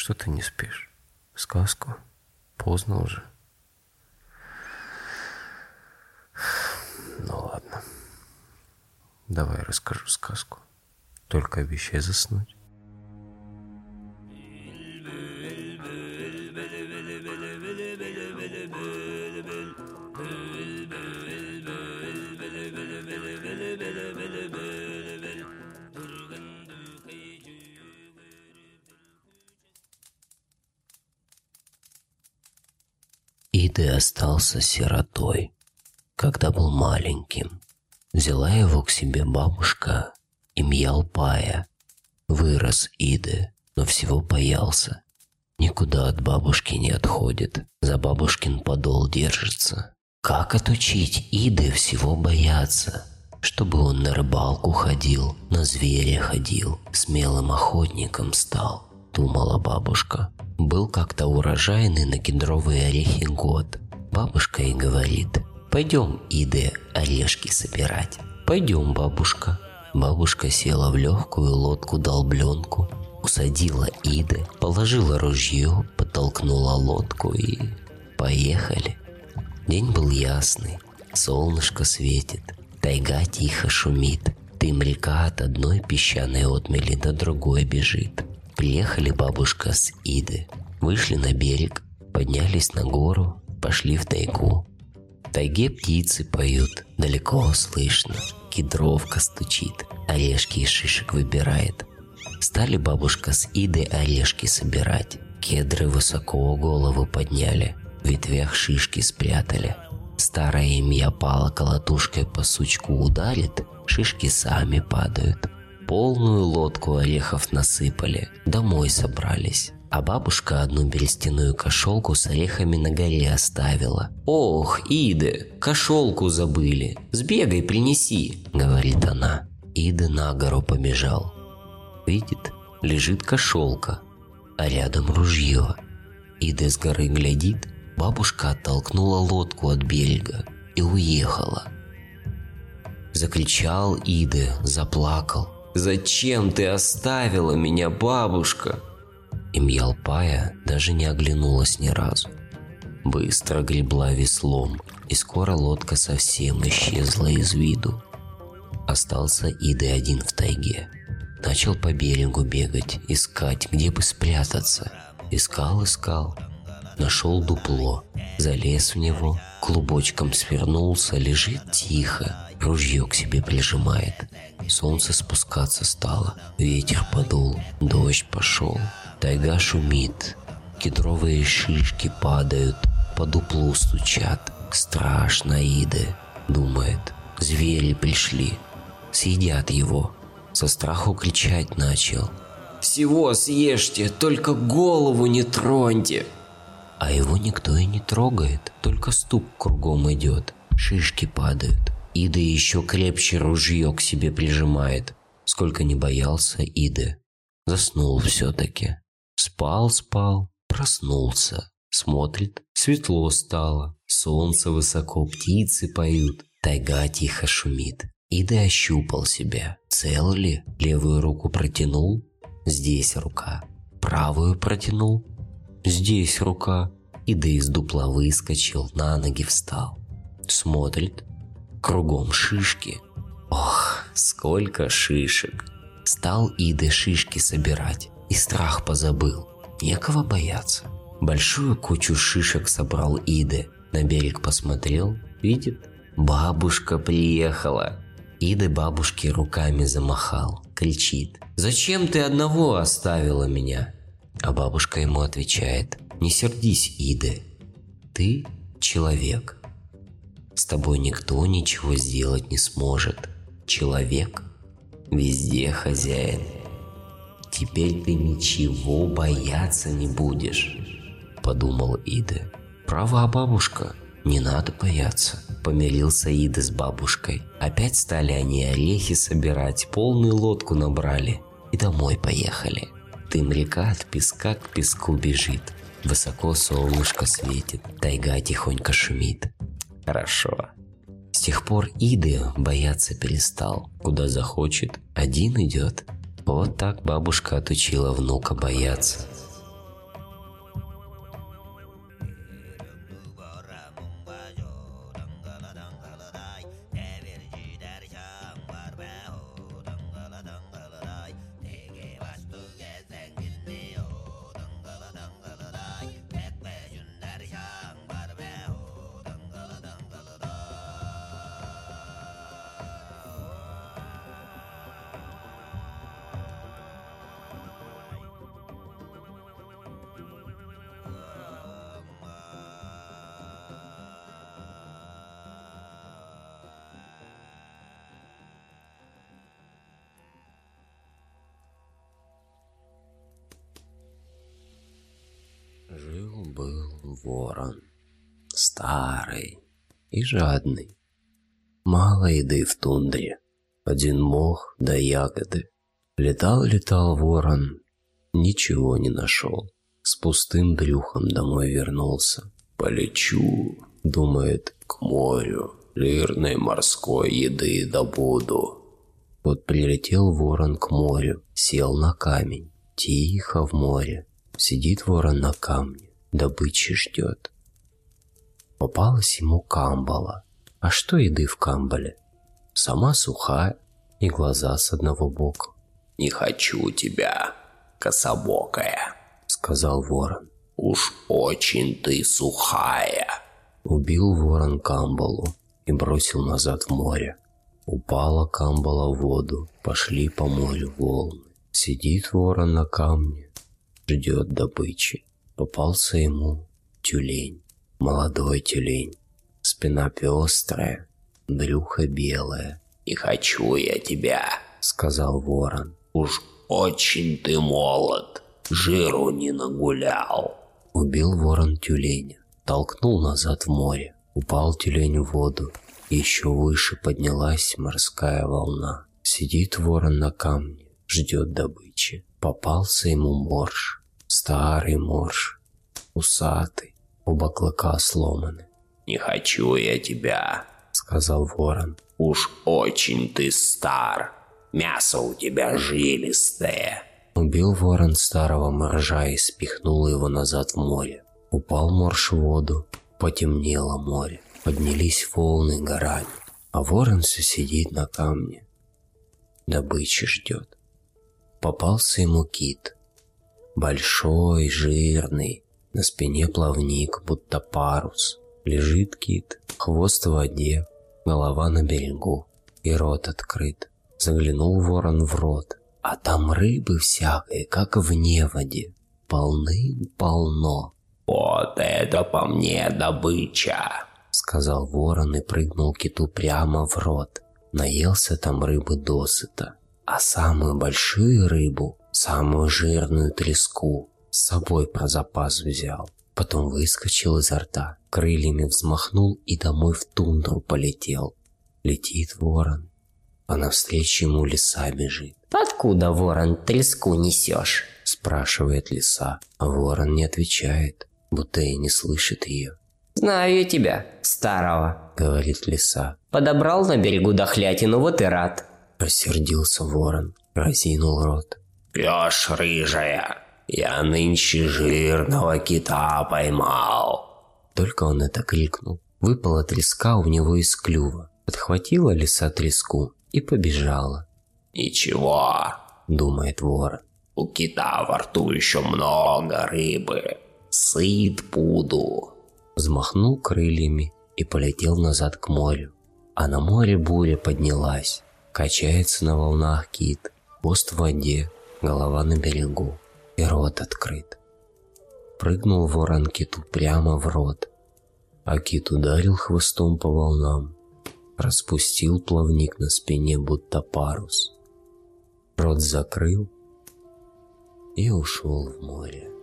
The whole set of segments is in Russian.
Что ты не спишь? Сказку? Поздно уже. Ну ладно. Давай расскажу сказку. Только обещай заснуть. Иды остался сиротой, когда был маленьким. Взяла его к себе бабушка Имьялпая. Вырос Иды, но всего боялся. Никуда от бабушки не отходит, за бабушкин подол держится. Как отучить Иды всего бояться? Чтобы он на рыбалку ходил, на зверя ходил, смелым охотником стал, думала бабушка. Был как-то урожайный на кедровые орехи год. Бабушка и говорит, пойдем, Иды, орешки собирать. Пойдем, бабушка. Бабушка села в легкую лодку-долбленку, усадила Иды, положила ружье, подтолкнула лодку и поехали. День был ясный, солнышко светит, тайга тихо шумит, дым река от одной песчаной отмели до другой бежит. Приехали бабушка с Иды, вышли на берег, поднялись на гору, пошли в тайгу. В тайге птицы поют, далеко слышно, кедровка стучит, орешки из шишек выбирает. Стали бабушка с Идой орешки собирать, кедры высоко голову подняли, в ветвях шишки спрятали. Старая имя пала колотушкой по сучку ударит, шишки сами падают – полную лодку орехов насыпали, домой собрались. А бабушка одну берестяную кошелку с орехами на горе оставила. «Ох, Иды, кошелку забыли, сбегай, принеси», — говорит она. Иды на гору побежал. Видит, лежит кошелка, а рядом ружье. Иды с горы глядит, бабушка оттолкнула лодку от берега и уехала. Закричал Иды, заплакал – «Зачем ты оставила меня, бабушка?» Имьялпая даже не оглянулась ни разу. Быстро гребла веслом, и скоро лодка совсем исчезла из виду. Остался Иды один в тайге. Начал по берегу бегать, искать, где бы спрятаться. Искал, искал. Нашел дупло, залез в него, клубочком свернулся, лежит тихо, ружье к себе прижимает. Солнце спускаться стало, ветер подул, дождь пошел, тайга шумит, кедровые шишки падают, по дуплу стучат. Страшно, Иды, думает, звери пришли, съедят его. Со страху кричать начал. «Всего съешьте, только голову не троньте!» А его никто и не трогает, только стук кругом идет, шишки падают. Ида еще крепче ружье к себе прижимает. Сколько не боялся Иды. Заснул все-таки. Спал, спал, проснулся. Смотрит, светло стало. Солнце высоко, птицы поют. Тайга тихо шумит. Ида ощупал себя. Цел ли? Левую руку протянул. Здесь рука. Правую протянул. Здесь рука. Ида из дупла выскочил, на ноги встал. Смотрит, Кругом шишки. Ох, сколько шишек. Стал Иды шишки собирать и страх позабыл. Некого бояться. Большую кучу шишек собрал Иды. На берег посмотрел, видит, бабушка приехала. Иды бабушке руками замахал, кричит. «Зачем ты одного оставила меня?» А бабушка ему отвечает. «Не сердись, Иды, ты человек, с тобой никто ничего сделать не сможет. Человек везде хозяин. Теперь ты ничего бояться не будешь, подумал Ида. Права бабушка, не надо бояться. Помирился Ида с бабушкой. Опять стали они орехи собирать, полную лодку набрали и домой поехали. Дым река от песка к песку бежит. Высоко солнышко светит, тайга тихонько шумит хорошо. С тех пор Иды бояться перестал. Куда захочет, один идет. Вот так бабушка отучила внука бояться. Жил-был ворон, старый и жадный. Мало еды в тундре, один мох да ягоды. Летал-летал ворон, ничего не нашел. С пустым брюхом домой вернулся. Полечу, думает, к морю, лирной морской еды добуду. Вот прилетел ворон к морю, сел на камень, тихо в море. Сидит ворон на камне, добычи ждет. Попалась ему камбала. А что еды в камбале? Сама сухая и глаза с одного бока. «Не хочу тебя, кособокая», — сказал ворон. «Уж очень ты сухая». Убил ворон камбалу и бросил назад в море. Упала камбала в воду, пошли по морю волны. Сидит ворон на камне, ждет добычи. Попался ему тюлень, молодой тюлень. Спина пестрая, брюхо белое. «Не хочу я тебя», — сказал ворон. «Уж очень ты молод, жиру не нагулял». Убил ворон тюленя, толкнул назад в море. Упал тюлень в воду, еще выше поднялась морская волна. Сидит ворон на камне, ждет добычи. Попался ему морж, Старый морж, усатый, оба клыка сломаны. «Не хочу я тебя», — сказал ворон. «Уж очень ты стар, мясо у тебя жилистое». Убил ворон старого моржа и спихнул его назад в море. Упал морж в воду, потемнело море, поднялись волны горами, а ворон все сидит на камне, добычи ждет. Попался ему кит — Большой, жирный, на спине плавник, будто парус. Лежит кит, хвост в воде, голова на берегу и рот открыт. Заглянул ворон в рот, а там рыбы всякой, как в неводе, полны-полно. «Вот это по мне добыча!» — сказал ворон и прыгнул киту прямо в рот. Наелся там рыбы досыта, а самую большую рыбу самую жирную треску с собой про запас взял. Потом выскочил изо рта, крыльями взмахнул и домой в тундру полетел. Летит ворон, а навстречу ему лиса бежит. «Откуда, ворон, треску несешь?» спрашивает лиса, а ворон не отвечает, будто и не слышит ее. «Знаю я тебя, старого», — говорит лиса. «Подобрал на берегу дохлятину, вот и рад». Рассердился ворон, разинул рот. «Пёшь рыжая, я нынче жирного кита поймал!» Только он это крикнул. Выпала треска у него из клюва. Подхватила лиса треску и побежала. «Ничего», — думает ворон, — «у кита во рту еще много рыбы. Сыт буду». Взмахнул крыльями и полетел назад к морю. А на море буря поднялась. Качается на волнах кит, хвост в воде, голова на берегу и рот открыт. Прыгнул ворон киту прямо в рот, а кит ударил хвостом по волнам, распустил плавник на спине, будто парус. Рот закрыл и ушел в море.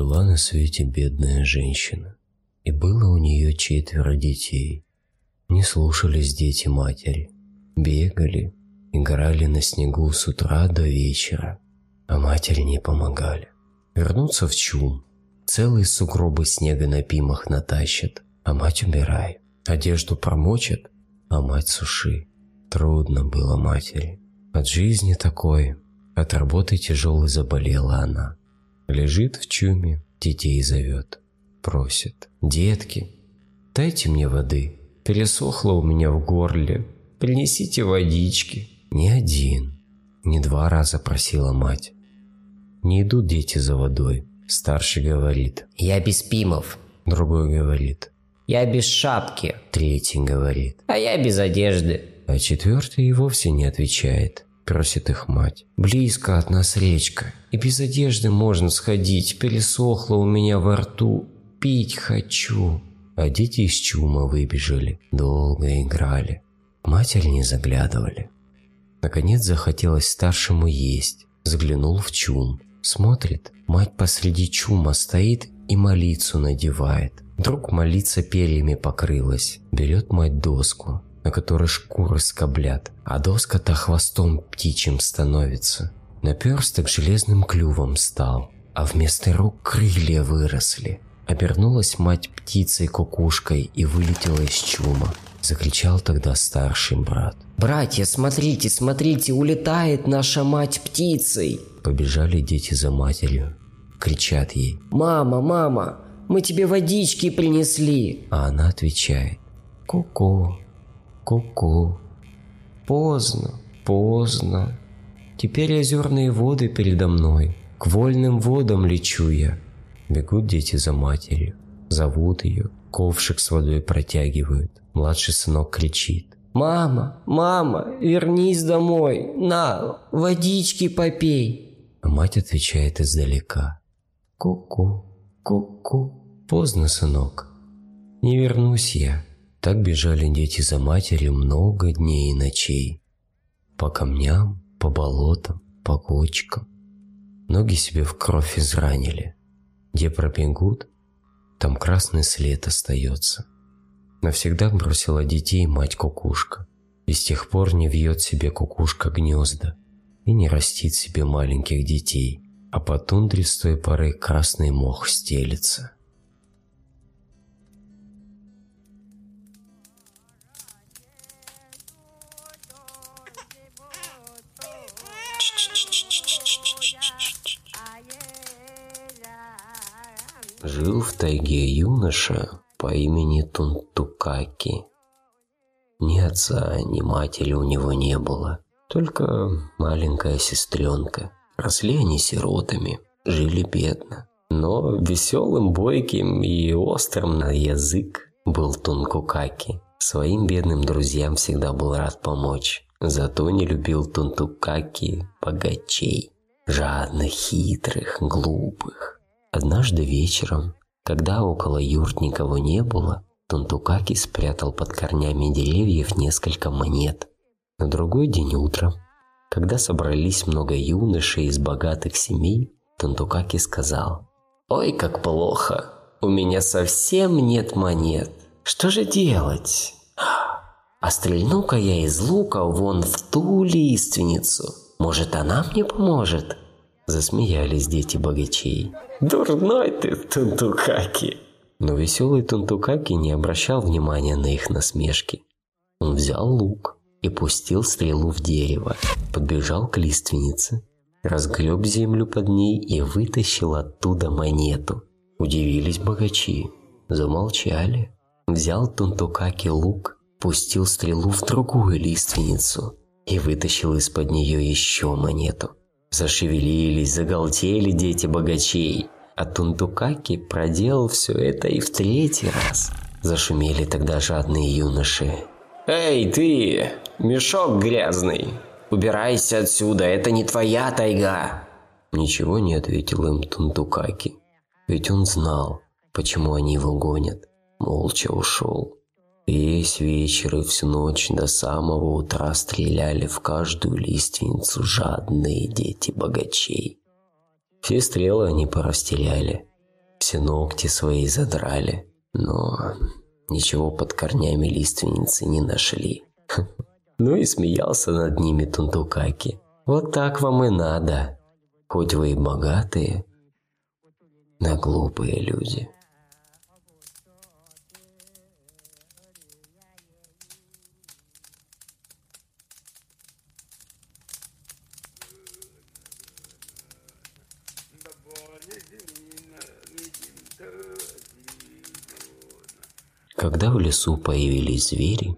Жила на свете бедная женщина, и было у нее четверо детей. Не слушались дети матери, бегали, играли на снегу с утра до вечера, а матери не помогали. Вернуться в чум, целые сугробы снега на пимах натащат, а мать убирай. Одежду промочат, а мать суши. Трудно было матери. От жизни такой, от работы тяжелой заболела она. Лежит в чуме, детей зовет, просит. «Детки, дайте мне воды, пересохло у меня в горле, принесите водички». Ни один, ни два раза просила мать. Не идут дети за водой. Старший говорит. «Я без пимов». Другой говорит. «Я без шапки». Третий говорит. «А я без одежды». А четвертый и вовсе не отвечает. – просит их мать. «Близко от нас речка, и без одежды можно сходить, пересохло у меня во рту, пить хочу». А дети из чума выбежали, долго играли. Матери не заглядывали. Наконец захотелось старшему есть. Заглянул в чум. Смотрит, мать посреди чума стоит и молицу надевает. Вдруг молица перьями покрылась. Берет мать доску, на которой шкуры скоблят, а доска-то хвостом птичьим становится. Наперсток железным клювом стал, а вместо рук крылья выросли. Обернулась мать птицей-кукушкой и вылетела из чума. Закричал тогда старший брат. «Братья, смотрите, смотрите, улетает наша мать птицей!» Побежали дети за матерью. Кричат ей. «Мама, мама, мы тебе водички принесли!» А она отвечает. «Ку-ку, ку-ку, поздно, поздно. Теперь озерные воды передо мной. К вольным водам лечу я». Бегут дети за матерью. Зовут ее. Ковшик с водой протягивают. Младший сынок кричит. «Мама, мама, вернись домой! На, водички попей!» А мать отвечает издалека. «Ку-ку, ку-ку, поздно, сынок. Не вернусь я». Так бежали дети за матерью много дней и ночей. По камням, по болотам, по кочкам. Ноги себе в кровь изранили. Где пробегут, там красный след остается. Навсегда бросила детей мать кукушка. И с тех пор не вьет себе кукушка гнезда и не растит себе маленьких детей, а по тундре с той поры красный мох стелится. Жил в тайге юноша по имени Тунтукаки. Ни отца, ни матери у него не было, только маленькая сестренка. Росли они сиротами, жили бедно. Но веселым, бойким и острым на язык был Тункукаки. Своим бедным друзьям всегда был рад помочь. Зато не любил Тунтукаки богачей. Жадных, хитрых, глупых. Однажды вечером, когда около юрт никого не было, Тунтукаки спрятал под корнями деревьев несколько монет. На другой день утром, когда собрались много юношей из богатых семей, Тунтукаки сказал, «Ой, как плохо! У меня совсем нет монет. Что же делать? А стрельну-ка я из лука вон в ту лиственницу. Может, она мне поможет?» Засмеялись дети богачей. «Дурной ты, Тунтукаки!» Но веселый Тунтукаки не обращал внимания на их насмешки. Он взял лук и пустил стрелу в дерево, подбежал к лиственнице, разгреб землю под ней и вытащил оттуда монету. Удивились богачи, замолчали. Взял Тунтукаки лук, пустил стрелу в другую лиственницу и вытащил из-под нее еще монету. Зашевелились, загалдели дети богачей. А Тунтукаки проделал все это и в третий раз. Зашумели тогда жадные юноши. «Эй, ты! Мешок грязный! Убирайся отсюда, это не твоя тайга!» Ничего не ответил им Тунтукаки. Ведь он знал, почему они его гонят. Молча ушел. Весь вечер и всю ночь до самого утра стреляли в каждую лиственницу жадные дети богачей. Все стрелы они порастеряли, все ногти свои задрали, но ничего под корнями лиственницы не нашли. Ну и смеялся над ними Тунтукаки. Вот так вам и надо, хоть вы и богатые, но глупые люди. Когда в лесу появились звери,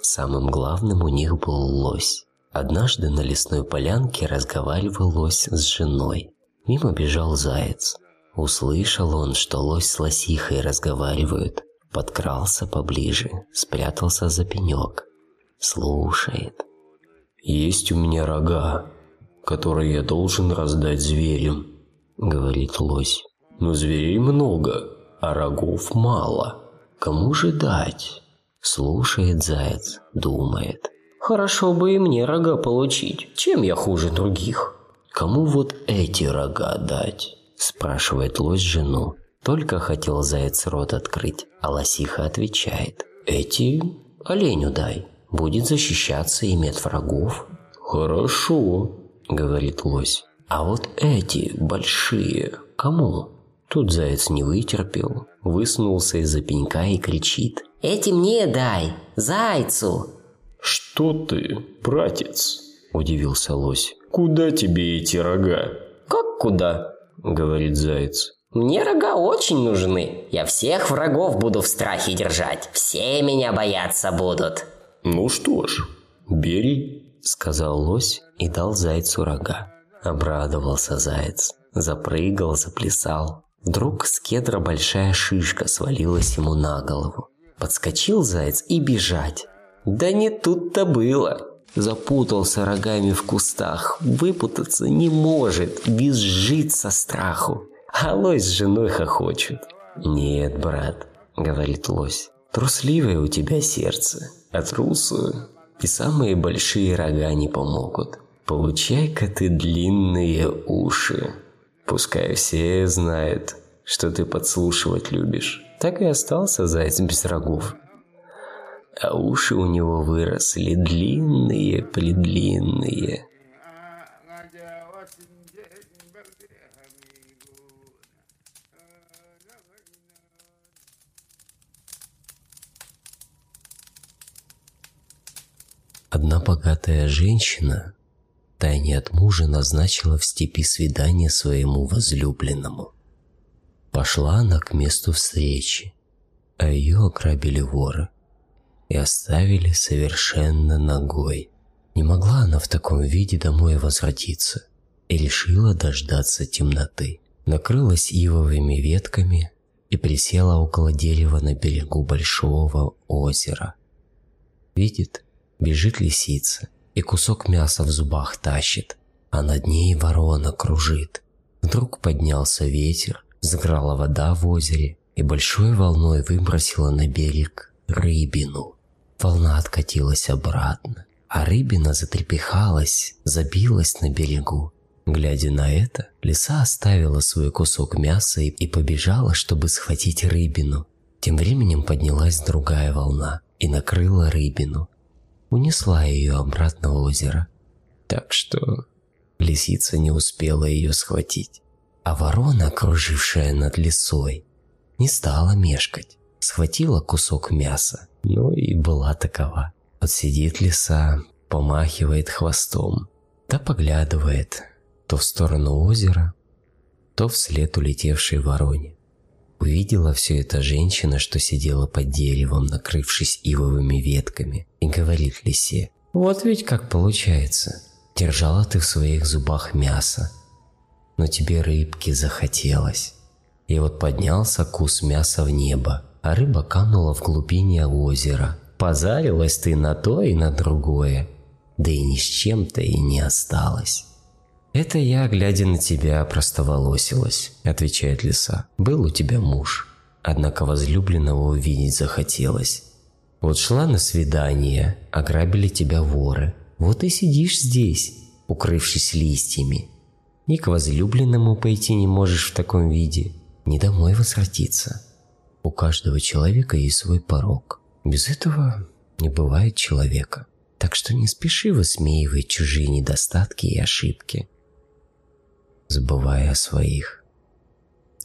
самым главным у них был лось. Однажды на лесной полянке разговаривал лось с женой. Мимо бежал заяц. Услышал он, что лось с лосихой разговаривают. Подкрался поближе, спрятался за пенек. Слушает. есть у меня рога, которые я должен раздать зверям», — говорит лось. «Но зверей много, а рогов мало. Кому же дать?» Слушает заяц, думает. «Хорошо бы и мне рога получить. Чем я хуже других?» «Кому вот эти рога дать?» – спрашивает лось жену. Только хотел заяц рот открыть, а лосиха отвечает. «Эти оленю дай, будет защищаться, иметь врагов». «Хорошо», – говорит лось. «А вот эти большие кому?» Тут заяц не вытерпел, высунулся из-за пенька и кричит. «Эти мне дай, зайцу!» «Что ты, братец?» – удивился лось. «Куда тебе эти рога?» «Как куда?» – говорит заяц. «Мне рога очень нужны. Я всех врагов буду в страхе держать. Все меня бояться будут». «Ну что ж, бери», – сказал лось и дал зайцу рога. Обрадовался заяц, запрыгал, заплясал. Вдруг с кедра большая шишка свалилась ему на голову. Подскочил заяц и бежать. Да не тут-то было. Запутался рогами в кустах, выпутаться не может, визжит со страху. А лось с женой хохочет. «Нет, брат», — говорит лось, — «трусливое у тебя сердце, а трусу и самые большие рога не помогут. Получай-ка ты длинные уши. Пускай все знают, что ты подслушивать любишь». Так и остался заяц без рогов а уши у него выросли длинные-предлинные. Одна богатая женщина тайне от мужа назначила в степи свидание своему возлюбленному. Пошла она к месту встречи, а ее ограбили воры и оставили совершенно ногой. Не могла она в таком виде домой возвратиться и решила дождаться темноты. Накрылась ивовыми ветками и присела около дерева на берегу большого озера. Видит, бежит лисица и кусок мяса в зубах тащит, а над ней ворона кружит. Вдруг поднялся ветер, заграла вода в озере и большой волной выбросила на берег рыбину. Волна откатилась обратно, а рыбина затрепехалась, забилась на берегу. Глядя на это, лиса оставила свой кусок мяса и побежала, чтобы схватить рыбину. Тем временем поднялась другая волна и накрыла рыбину. Унесла ее обратно в озеро. Так что лисица не успела ее схватить. А ворона, кружившая над лесой, не стала мешкать схватила кусок мяса, ну и была такова. Вот сидит лиса, помахивает хвостом, да поглядывает то в сторону озера, то вслед улетевшей вороне. Увидела все это женщина, что сидела под деревом, накрывшись ивовыми ветками, и говорит лисе, «Вот ведь как получается. Держала ты в своих зубах мясо, но тебе рыбки захотелось». И вот поднялся кус мяса в небо, а рыба канула в глубине озера. Позарилась ты на то и на другое, да и ни с чем-то и не осталось. «Это я, глядя на тебя, простоволосилась», — отвечает лиса. «Был у тебя муж, однако возлюбленного увидеть захотелось. Вот шла на свидание, ограбили тебя воры. Вот и сидишь здесь, укрывшись листьями. Ни к возлюбленному пойти не можешь в таком виде, ни домой возвратиться. У каждого человека есть свой порог. Без этого не бывает человека. Так что не спеши высмеивать чужие недостатки и ошибки, забывая о своих.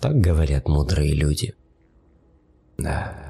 Так говорят мудрые люди. Да.